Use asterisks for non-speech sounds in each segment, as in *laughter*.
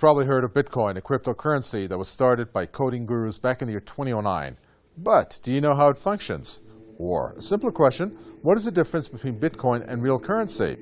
You've probably heard of Bitcoin, a cryptocurrency that was started by coding gurus back in the year 2009. But do you know how it functions? Or, a simpler question, what is the difference between Bitcoin and real currency?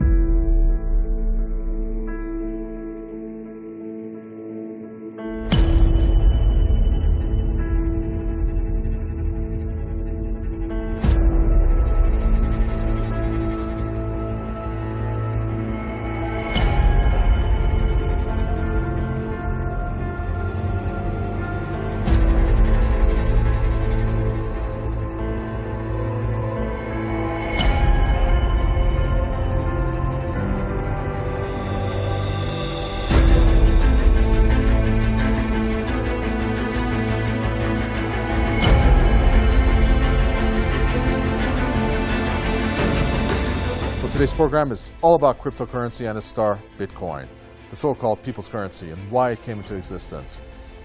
Program is all about cryptocurrency and its star, Bitcoin, the so-called people's currency, and why it came into existence.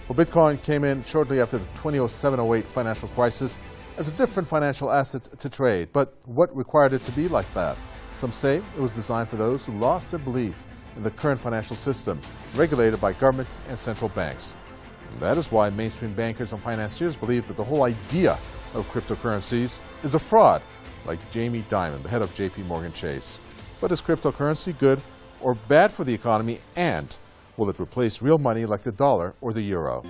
Well, Bitcoin came in shortly after the 2007-08 financial crisis as a different financial asset to trade. But what required it to be like that? Some say it was designed for those who lost their belief in the current financial system, regulated by governments and central banks. And that is why mainstream bankers and financiers believe that the whole idea of cryptocurrencies is a fraud like Jamie Dimon, the head of JP Morgan Chase. But is cryptocurrency good or bad for the economy and will it replace real money like the dollar or the euro?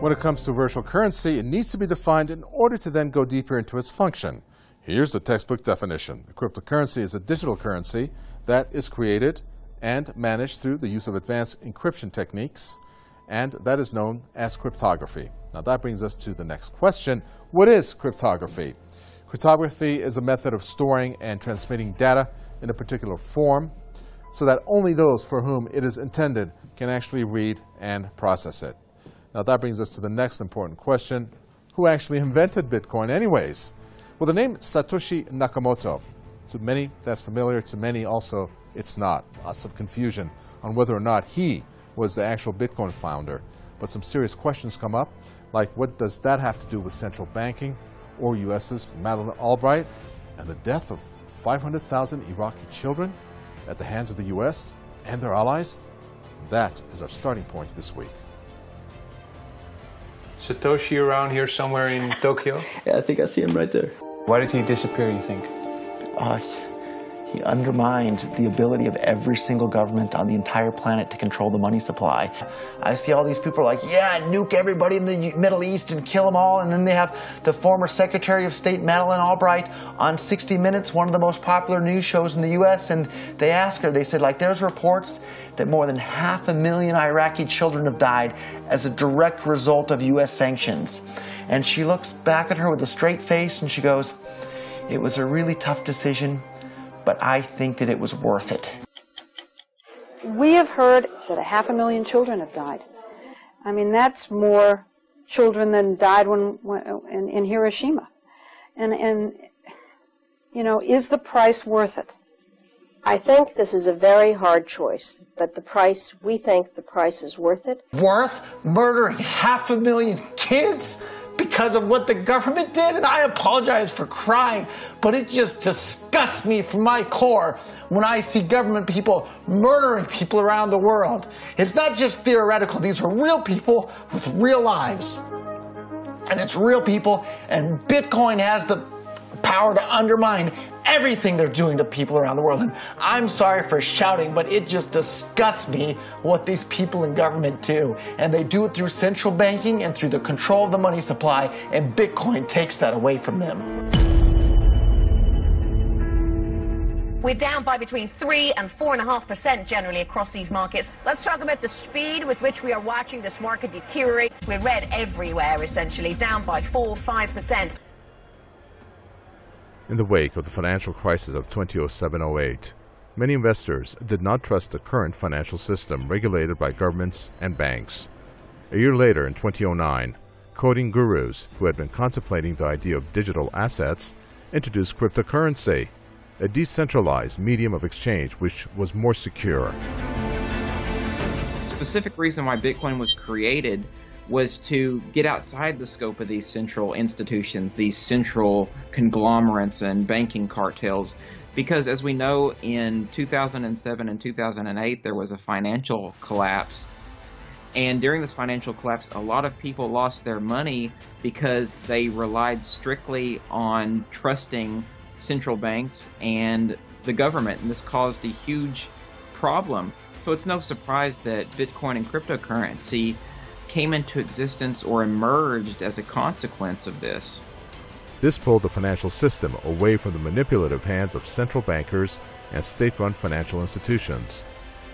When it comes to virtual currency, it needs to be defined in order to then go deeper into its function. Here's the textbook definition. A cryptocurrency is a digital currency that is created and managed through the use of advanced encryption techniques, and that is known as cryptography. Now that brings us to the next question. What is cryptography? Cryptography is a method of storing and transmitting data in a particular form so that only those for whom it is intended can actually read and process it. Now that brings us to the next important question. Who actually invented Bitcoin anyways? Well, the name Satoshi Nakamoto, to many that's familiar, to many also it's not. Lots of confusion on whether or not he was the actual Bitcoin founder. But some serious questions come up, like what does that have to do with central banking or U.S.'s Madeleine Albright and the death of 500,000 Iraqi children at the hands of the U.S. and their allies? That is our starting point this week. Satoshi around here somewhere in Tokyo? *laughs* Yeah, I think I see him right there. Why did he disappear, you think? Uh, he undermined the ability of every single government on the entire planet to control the money supply. I see all these people like, yeah, nuke everybody in the Middle East and kill them all. And then they have the former Secretary of State Madeleine Albright on 60 Minutes, one of the most popular news shows in the U.S. And they ask her, they said, like, there's reports that more than half a million Iraqi children have died as a direct result of U.S. sanctions. And she looks back at her with a straight face and she goes, it was a really tough decision but I think that it was worth it. We have heard that a half a million children have died. I mean, that's more children than died when, when in, in Hiroshima. And, and, you know, is the price worth it? I think this is a very hard choice, but the price, we think the price is worth it. Worth murdering half a million kids? Because of what the government did, and I apologize for crying, but it just disgusts me from my core when I see government people murdering people around the world. It's not just theoretical, these are real people with real lives. And it's real people, and Bitcoin has the power to undermine everything they're doing to people around the world. And I'm sorry for shouting, but it just disgusts me what these people in government do. And they do it through central banking and through the control of the money supply, and Bitcoin takes that away from them. We're down by between 3 and 4.5% generally across these markets. Let's talk about the speed with which we are watching this market deteriorate. We're red everywhere, essentially, down by 4 5%. In the wake of the financial crisis of 2007-08, many investors did not trust the current financial system regulated by governments and banks. A year later, in 2009, coding gurus who had been contemplating the idea of digital assets introduced cryptocurrency, a decentralized medium of exchange which was more secure. The specific reason why Bitcoin was created was to get outside the scope of these central institutions, these central conglomerates and banking cartels. Because as we know, in 2007 and 2008, there was a financial collapse. And during this financial collapse, a lot of people lost their money because they relied strictly on trusting central banks and the government. And this caused a huge problem. So it's no surprise that Bitcoin and cryptocurrency came into existence or emerged as a consequence of this. This pulled the financial system away from the manipulative hands of central bankers and state run financial institutions.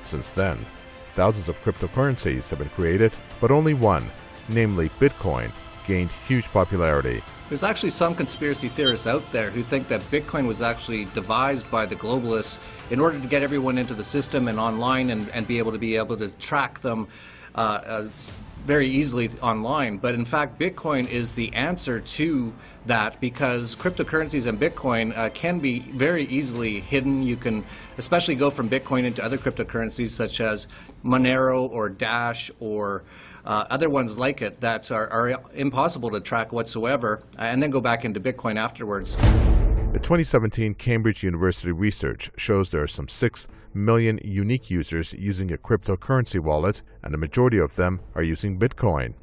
Since then, thousands of cryptocurrencies have been created, but only one, namely Bitcoin, gained huge popularity. There's actually some conspiracy theorists out there who think that Bitcoin was actually devised by the globalists in order to get everyone into the system and online and, and be able to be able to track them uh, uh, very easily online. But in fact, Bitcoin is the answer to that because cryptocurrencies and Bitcoin uh, can be very easily hidden. You can especially go from Bitcoin into other cryptocurrencies such as Monero or Dash or uh, other ones like it that are, are impossible to track whatsoever, and then go back into Bitcoin afterwards. The 2017 Cambridge University research shows there are some 6 million unique users using a cryptocurrency wallet, and the majority of them are using Bitcoin.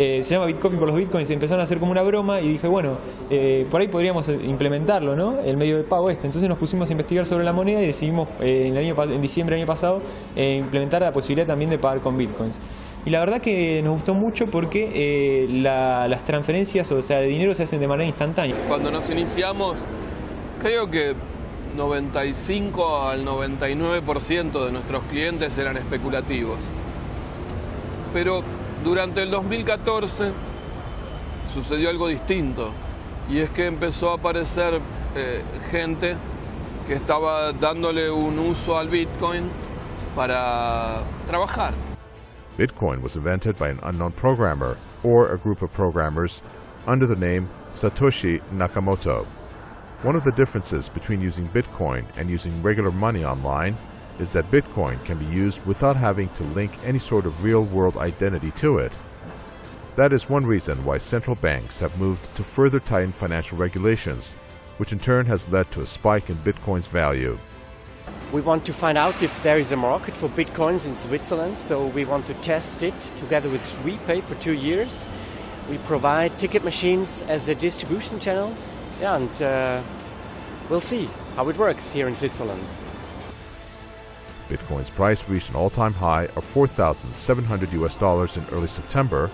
Eh, se llama Bitcoin por los bitcoins, empezaron a hacer como una broma y dije, bueno, eh, por ahí podríamos implementarlo, ¿no? El medio de pago este. Entonces nos pusimos a investigar sobre la moneda y decidimos eh, en, el año, en diciembre del año pasado eh, implementar la posibilidad también de pagar con bitcoins. Y la verdad que nos gustó mucho porque eh, la, las transferencias, o sea, de dinero se hacen de manera instantánea. Cuando nos iniciamos, creo que 95 al 99% de nuestros clientes eran especulativos. Pero durante el 2014 sucedió algo distinto y es que empezó a aparecer eh, gente que estaba dándole un uso al Bitcoin para trabajar. Bitcoin was invented by an unknown programmer or a group of programmers under the name Satoshi Nakamoto. One of the differences between using Bitcoin and using regular money online is that Bitcoin can be used without having to link any sort of real-world identity to it. That is one reason why central banks have moved to further tighten financial regulations, which in turn has led to a spike in Bitcoin's value. We want to find out if there is a market for bitcoins in Switzerland, so we want to test it together with RePay for two years. We provide ticket machines as a distribution channel, yeah, and uh, we'll see how it works here in Switzerland. Bitcoin's price reached an all-time high of 4,700 US dollars in early September,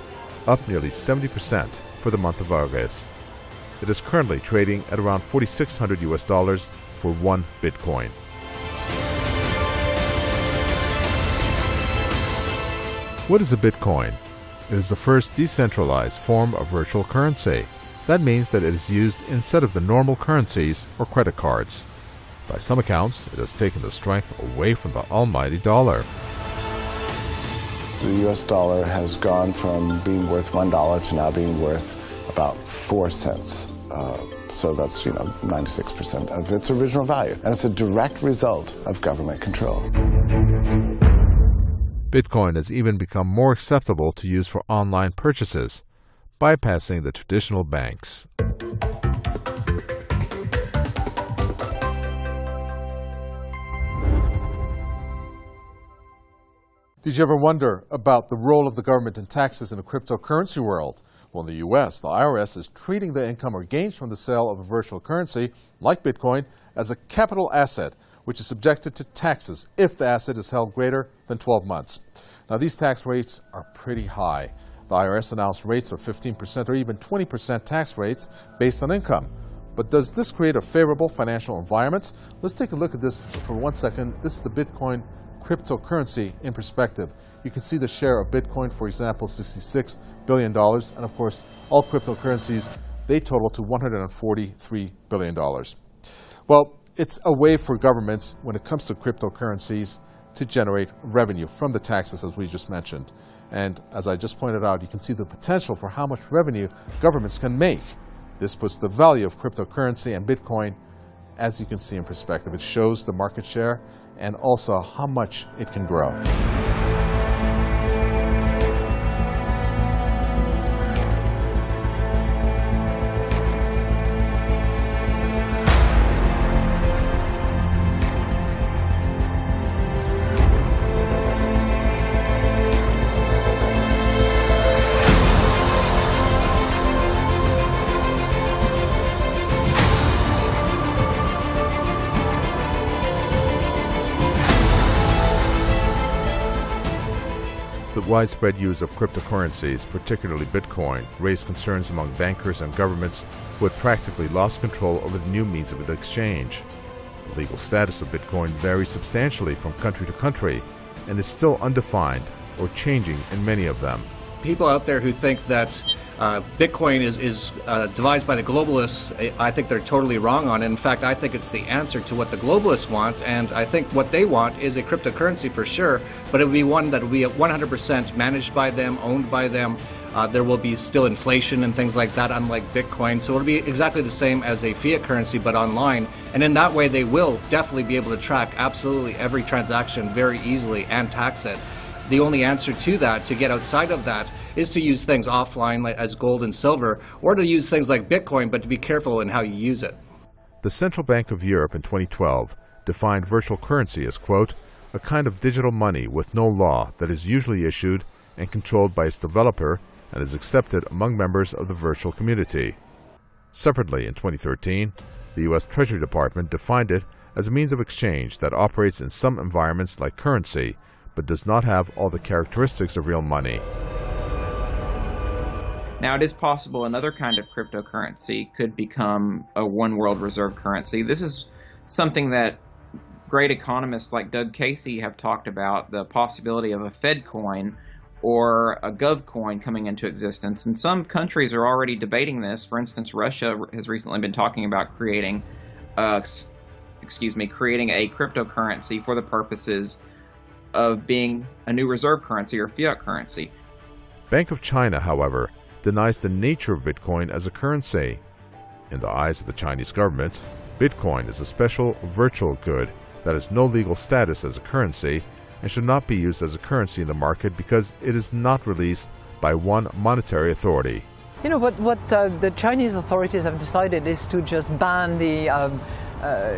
up nearly 70% for the month of August. It is currently trading at around 4,600 US dollars for one Bitcoin. What is a Bitcoin? It is the first decentralized form of virtual currency. That means that it is used instead of the normal currencies or credit cards. By some accounts, it has taken the strength away from the almighty dollar. The US dollar has gone from being worth $1 to now being worth about 4 cents. Uh, so that's, you know, 96% of its original value. And it's a direct result of government control. Bitcoin has even become more acceptable to use for online purchases, bypassing the traditional banks. Did you ever wonder about the role of the government in taxes in a cryptocurrency world? Well, in the U.S., the IRS is treating the income or gains from the sale of a virtual currency, like Bitcoin, as a capital asset, which is subjected to taxes if the asset is held greater than 12 months. Now, these tax rates are pretty high. The IRS announced rates of 15% or even 20% tax rates based on income. But does this create a favorable financial environment? Let's take a look at this for one second. This is the Bitcoin cryptocurrency in perspective. You can see the share of Bitcoin, for example, $66 billion. And of course, all cryptocurrencies, they total to $143 billion. Well, it's a way for governments, when it comes to cryptocurrencies, to generate revenue from the taxes, as we just mentioned. And as I just pointed out, you can see the potential for how much revenue governments can make. This puts the value of cryptocurrency and Bitcoin, as you can see in perspective. It shows the market share and also how much it can grow. Widespread use of cryptocurrencies, particularly Bitcoin, raised concerns among bankers and governments who had practically lost control over the new means of exchange. The legal status of Bitcoin varies substantially from country to country and is still undefined or changing in many of them. People out there who think that uh, Bitcoin is, is uh, devised by the globalists, I think they're totally wrong on it. In fact, I think it's the answer to what the globalists want, and I think what they want is a cryptocurrency for sure, but it would be one that will be 100% managed by them, owned by them. Uh, there will be still inflation and things like that, unlike Bitcoin. So it'll be exactly the same as a fiat currency, but online. And in that way, they will definitely be able to track absolutely every transaction very easily and tax it. The only answer to that, to get outside of that, is to use things offline like, as gold and silver, or to use things like Bitcoin, but to be careful in how you use it. The Central Bank of Europe in 2012 defined virtual currency as, quote, a kind of digital money with no law that is usually issued and controlled by its developer and is accepted among members of the virtual community. Separately, in 2013, the U.S. Treasury Department defined it as a means of exchange that operates in some environments like currency, but does not have all the characteristics of real money. Now, it is possible another kind of cryptocurrency could become a one world reserve currency. This is something that great economists like Doug Casey have talked about the possibility of a Fed coin or a Gov coin coming into existence. And some countries are already debating this. For instance, Russia has recently been talking about creating, uh, excuse me, creating a cryptocurrency for the purposes of being a new reserve currency or fiat currency. Bank of China, however, denies the nature of Bitcoin as a currency. In the eyes of the Chinese government, Bitcoin is a special virtual good that has no legal status as a currency and should not be used as a currency in the market because it is not released by one monetary authority. You know, what, what uh, the Chinese authorities have decided is to just ban the um, uh,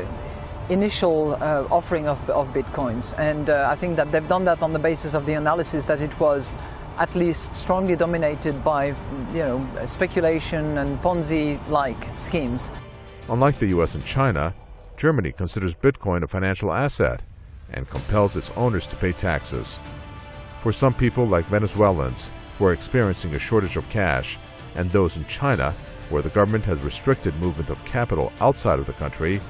initial uh, offering of, of bitcoins. And uh, I think that they've done that on the basis of the analysis that it was at least strongly dominated by you know, speculation and Ponzi-like schemes. Unlike the US and China, Germany considers Bitcoin a financial asset and compels its owners to pay taxes. For some people like Venezuelans who are experiencing a shortage of cash and those in China where the government has restricted movement of capital outside of the country,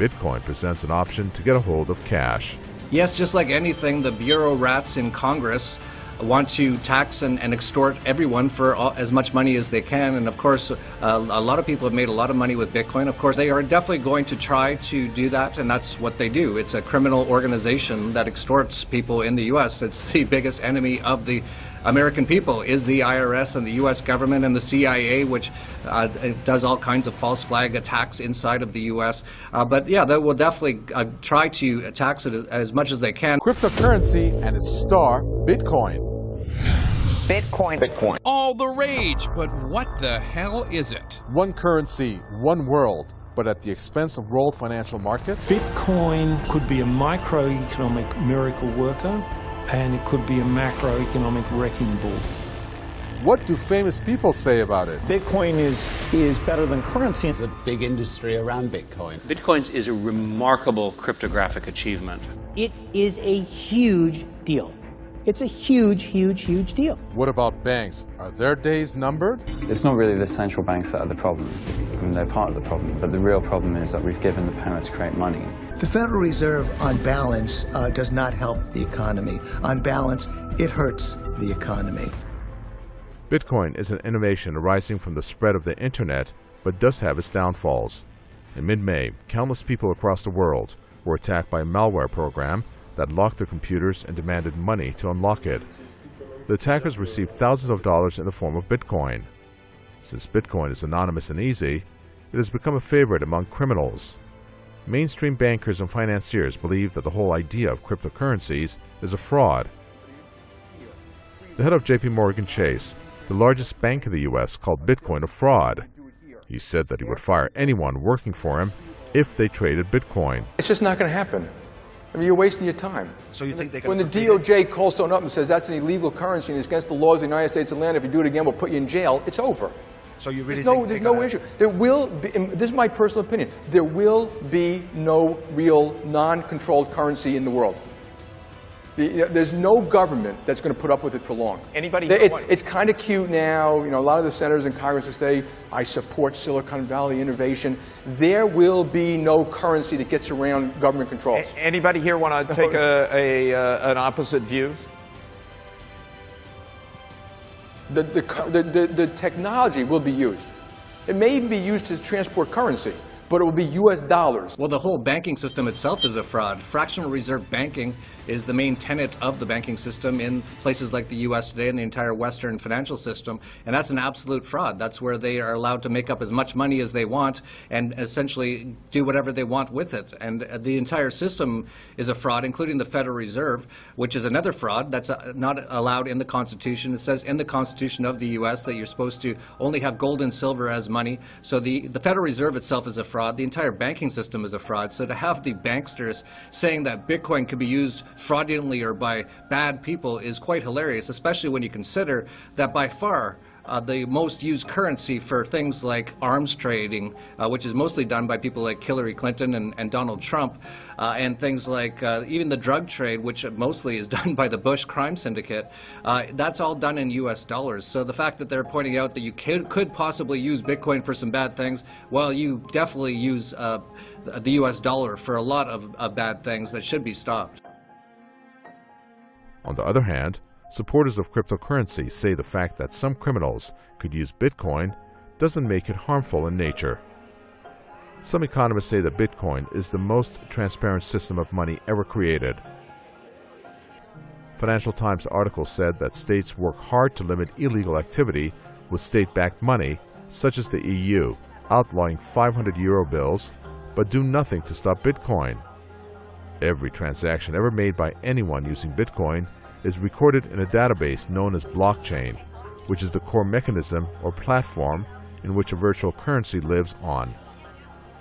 Bitcoin presents an option to get a hold of cash. Yes, just like anything, the bureau rats in Congress want to tax and, and extort everyone for all, as much money as they can. And of course, uh, a lot of people have made a lot of money with Bitcoin. Of course, they are definitely going to try to do that, and that's what they do. It's a criminal organization that extorts people in the U.S. It's the biggest enemy of the American people is the IRS and the U.S. government and the CIA, which uh, does all kinds of false flag attacks inside of the U.S. Uh, but yeah, they will definitely uh, try to tax it as, as much as they can. Cryptocurrency and its star, Bitcoin. Bitcoin. Bitcoin. All the rage, but what the hell is it? One currency, one world, but at the expense of world financial markets? Bitcoin could be a microeconomic miracle worker, and it could be a macroeconomic wrecking ball. What do famous people say about it? Bitcoin is, is better than currency. It's a big industry around Bitcoin. Bitcoin is a remarkable cryptographic achievement. It is a huge deal. It's a huge, huge, huge deal. What about banks? Are their days numbered? It's not really the central banks that are the problem. I mean, they're part of the problem, but the real problem is that we've given the power to create money. The Federal Reserve, on balance, uh, does not help the economy. On balance, it hurts the economy. Bitcoin is an innovation arising from the spread of the internet, but does have its downfalls. In mid-May, countless people across the world were attacked by a malware program that locked their computers and demanded money to unlock it. The attackers received thousands of dollars in the form of Bitcoin. Since Bitcoin is anonymous and easy, it has become a favorite among criminals. Mainstream bankers and financiers believe that the whole idea of cryptocurrencies is a fraud. The head of JP Morgan Chase, the largest bank in the U.S., called Bitcoin a fraud. He said that he would fire anyone working for him if they traded Bitcoin. It's just not going to happen. I mean, you're wasting your time. So you think they can When the DOJ calls someone up and says that's an illegal currency and it's against the laws of the United States of land, if you do it again, we'll put you in jail, it's over. So you really there's no, think there's no no issue. There will be, this is my personal opinion, there will be no real non-controlled currency in the world. The, you know, there's no government that's going to put up with it for long. Anybody here it- it's kind of cute now. You know, a lot of the senators in Congress will say, "I support Silicon Valley innovation." There will be no currency that gets around government controls. A- Anybody here want to *laughs* take a, a uh, an opposite view? The, the, the, the, the technology will be used. It may even be used to transport currency, but it will be U.S. dollars. Well, the whole banking system itself is a fraud. Fractional reserve banking is the main tenet of the banking system in places like the U.S. today and the entire Western financial system, and that's an absolute fraud. That's where they are allowed to make up as much money as they want and essentially do whatever they want with it. And the entire system is a fraud, including the Federal Reserve, which is another fraud that's uh, not allowed in the Constitution. It says in the Constitution of the U.S. that you're supposed to only have gold and silver as money. So the, the Federal Reserve itself is a fraud. The entire banking system is a fraud. So to have the banksters saying that Bitcoin could be used fraudulently or by bad people is quite hilarious, especially when you consider that by far uh, the most used currency for things like arms trading, uh, which is mostly done by people like Hillary Clinton and, and Donald Trump, uh, and things like uh, even the drug trade, which mostly is *laughs* done by the Bush crime syndicate, uh, that's all done in U.S. dollars. So the fact that they're pointing out that you could, could possibly use Bitcoin for some bad things, well, you definitely use uh, the U.S. dollar for a lot of, of bad things that should be stopped. On the other hand, supporters of cryptocurrency say the fact that some criminals could use Bitcoin doesn't make it harmful in nature. Some economists say that Bitcoin is the most transparent system of money ever created. Financial Times article said that states work hard to limit illegal activity with state-backed money, such as the EU, outlawing 500 euro bills, but do nothing to stop Bitcoin. Every transaction ever made by anyone using Bitcoin is recorded in a database known as blockchain, which is the core mechanism or platform in which a virtual currency lives on.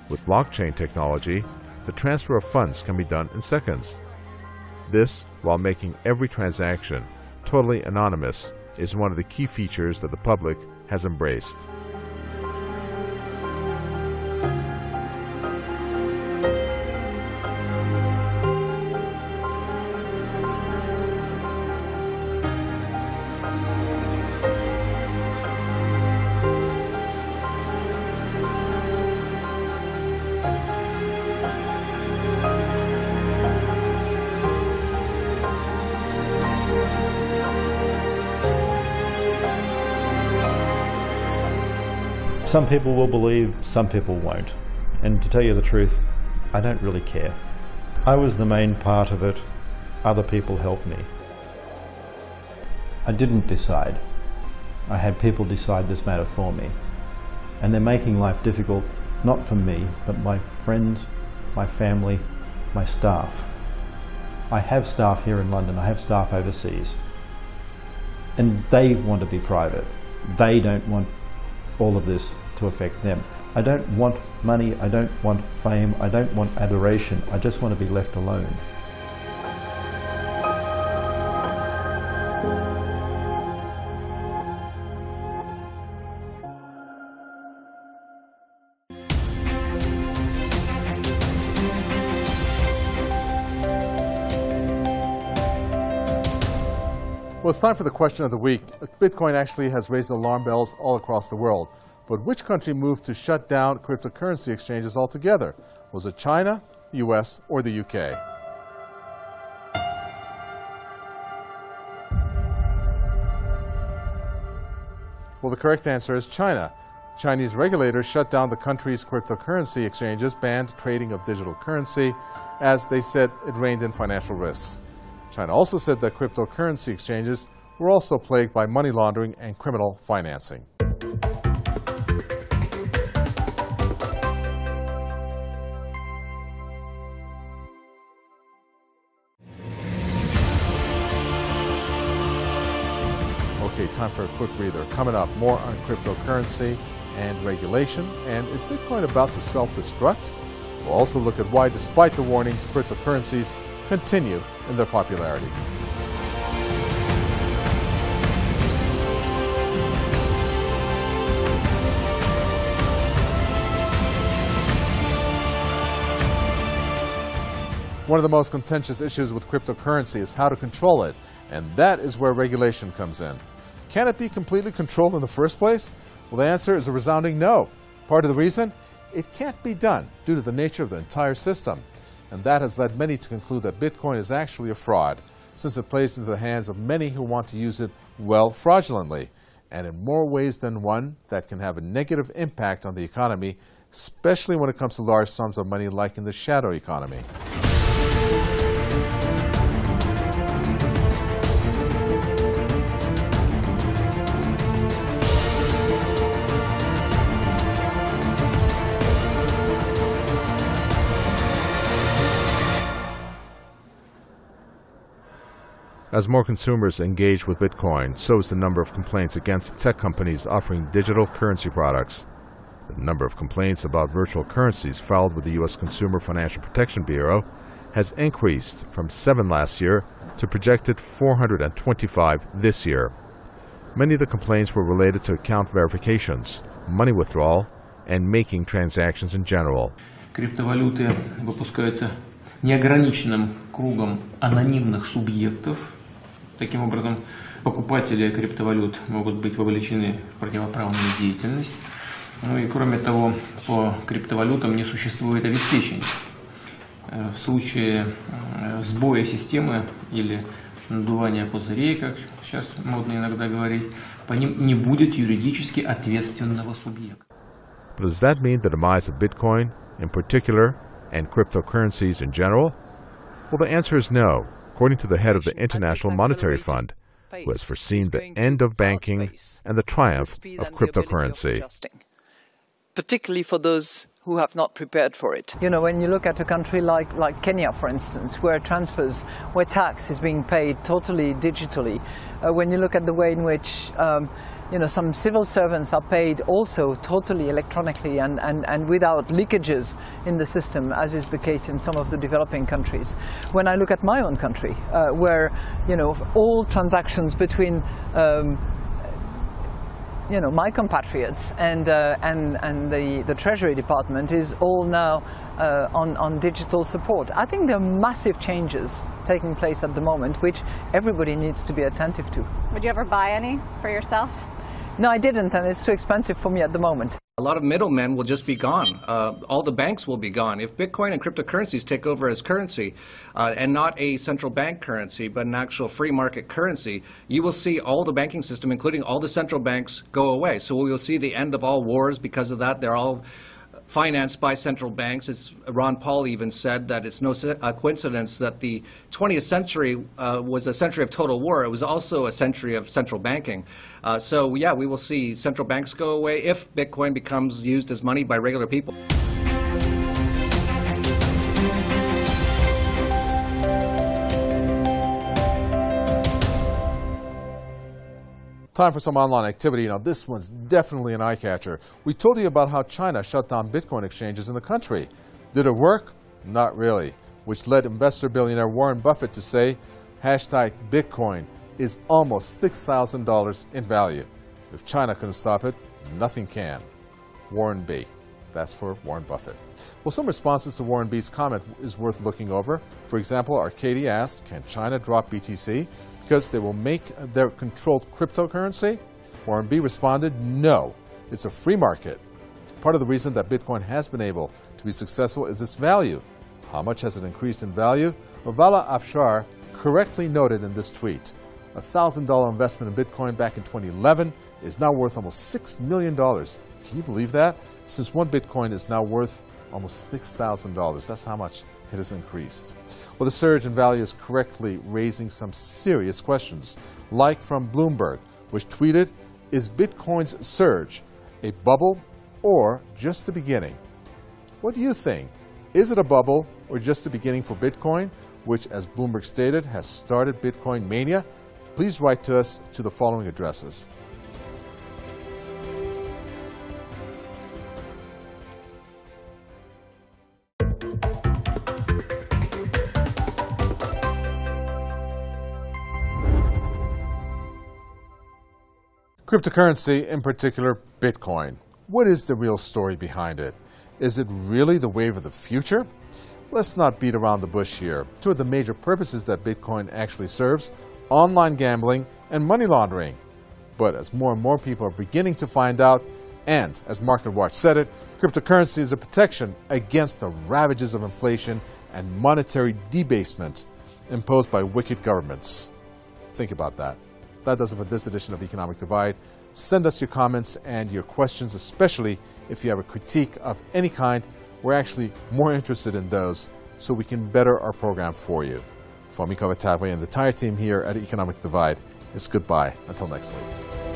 With blockchain technology, the transfer of funds can be done in seconds. This, while making every transaction totally anonymous, is one of the key features that the public has embraced. Some people will believe, some people won't. And to tell you the truth, I don't really care. I was the main part of it, other people helped me. I didn't decide. I had people decide this matter for me. And they're making life difficult, not for me, but my friends, my family, my staff. I have staff here in London, I have staff overseas. And they want to be private. They don't want all of this to affect them. I don't want money, I don't want fame, I don't want adoration, I just want to be left alone. Well, it's time for the question of the week. Bitcoin actually has raised alarm bells all across the world. But which country moved to shut down cryptocurrency exchanges altogether? Was it China, the US, or the UK? Well, the correct answer is China. Chinese regulators shut down the country's cryptocurrency exchanges, banned trading of digital currency, as they said it reined in financial risks. China also said that cryptocurrency exchanges were also plagued by money laundering and criminal financing. Okay, time for a quick breather. Coming up, more on cryptocurrency and regulation. And is Bitcoin about to self destruct? We'll also look at why, despite the warnings, cryptocurrencies continue in their popularity. One of the most contentious issues with cryptocurrency is how to control it, and that is where regulation comes in. Can it be completely controlled in the first place? Well, the answer is a resounding no. Part of the reason? It can't be done due to the nature of the entire system. And that has led many to conclude that Bitcoin is actually a fraud, since it plays into the hands of many who want to use it, well, fraudulently, and in more ways than one that can have a negative impact on the economy, especially when it comes to large sums of money like in the shadow economy. As more consumers engage with Bitcoin, so is the number of complaints against tech companies offering digital currency products. The number of complaints about virtual currencies filed with the U.S. Consumer Financial Protection Bureau has increased from seven last year to projected 425 this year. Many of the complaints were related to account verifications, money withdrawal, and making transactions in general. Криптовалюты выпускаются неограниченным кругом анонимных субъектов. Таким образом, покупатели криптовалют могут быть вовлечены в противоправную деятельность. Ну и кроме того, по криптовалютам не существует обеспечений. В случае сбоя системы или надувания пузырей, как сейчас модно иногда говорить, по ним не будет юридически ответственного субъекта. Does that mean the demise of Bitcoin in particular and cryptocurrencies in general? Well, the answer is no, according to the head of the International Monetary Fund, who has foreseen the end of banking and the triumph of cryptocurrency. Particularly for those who have not prepared for it. You know, when you look at a country like, like Kenya, for instance, where transfers, where tax is being paid totally digitally, uh, when you look at the way in which um, you know, some civil servants are paid also totally electronically and, and, and without leakages in the system, as is the case in some of the developing countries. When I look at my own country, uh, where, you know, all transactions between um, you know, my compatriots and, uh, and, and the, the Treasury Department is all now uh, on, on digital support. I think there are massive changes taking place at the moment, which everybody needs to be attentive to. Would you ever buy any for yourself? No, I didn't, and it's too expensive for me at the moment. A lot of middlemen will just be gone. Uh, all the banks will be gone. If Bitcoin and cryptocurrencies take over as currency, uh, and not a central bank currency, but an actual free market currency, you will see all the banking system, including all the central banks, go away. So we will see the end of all wars because of that. They're all financed by central banks. It's, Ron Paul even said that it's no coincidence that the 20th century uh, was a century of total war. It was also a century of central banking. Uh, so yeah, we will see central banks go away if Bitcoin becomes used as money by regular people. Time for some online activity. Now, this one's definitely an eye catcher. We told you about how China shut down Bitcoin exchanges in the country. Did it work? Not really, which led investor billionaire Warren Buffett to say, hashtag Bitcoin is almost $6,000 in value. If China couldn't stop it, nothing can. Warren B. That's for Warren Buffett. Well, some responses to Warren B's comment is worth looking over. For example, Arcady asked, can China drop BTC? Because they will make their controlled cryptocurrency? Warren B responded, no, it's a free market. Part of the reason that Bitcoin has been able to be successful is its value. How much has it increased in value? Vala Afshar correctly noted in this tweet, a $1,000 investment in Bitcoin back in 2011 is now worth almost $6 million. Can you believe that? Since one Bitcoin is now worth almost $6,000. That's how much it has increased. Well, the surge in value is correctly raising some serious questions, like from Bloomberg, which tweeted, is Bitcoin's surge a bubble or just the beginning? What do you think? Is it a bubble or just the beginning for Bitcoin, which, as Bloomberg stated, has started Bitcoin mania? Please write to us to the following addresses. Cryptocurrency, in particular Bitcoin. What is the real story behind it? Is it really the wave of the future? let's not beat around the bush here. Two of the major purposes that Bitcoin actually serves online gambling and money laundering. But as more and more people are beginning to find out, and as MarketWatch said it, cryptocurrency is a protection against the ravages of inflation and monetary debasement imposed by wicked governments. Think about that. That does it for this edition of Economic Divide. Send us your comments and your questions, especially if you have a critique of any kind. We're actually more interested in those so we can better our program for you. For Miko Vatavwe and the entire team here at Economic Divide, it's goodbye until next week.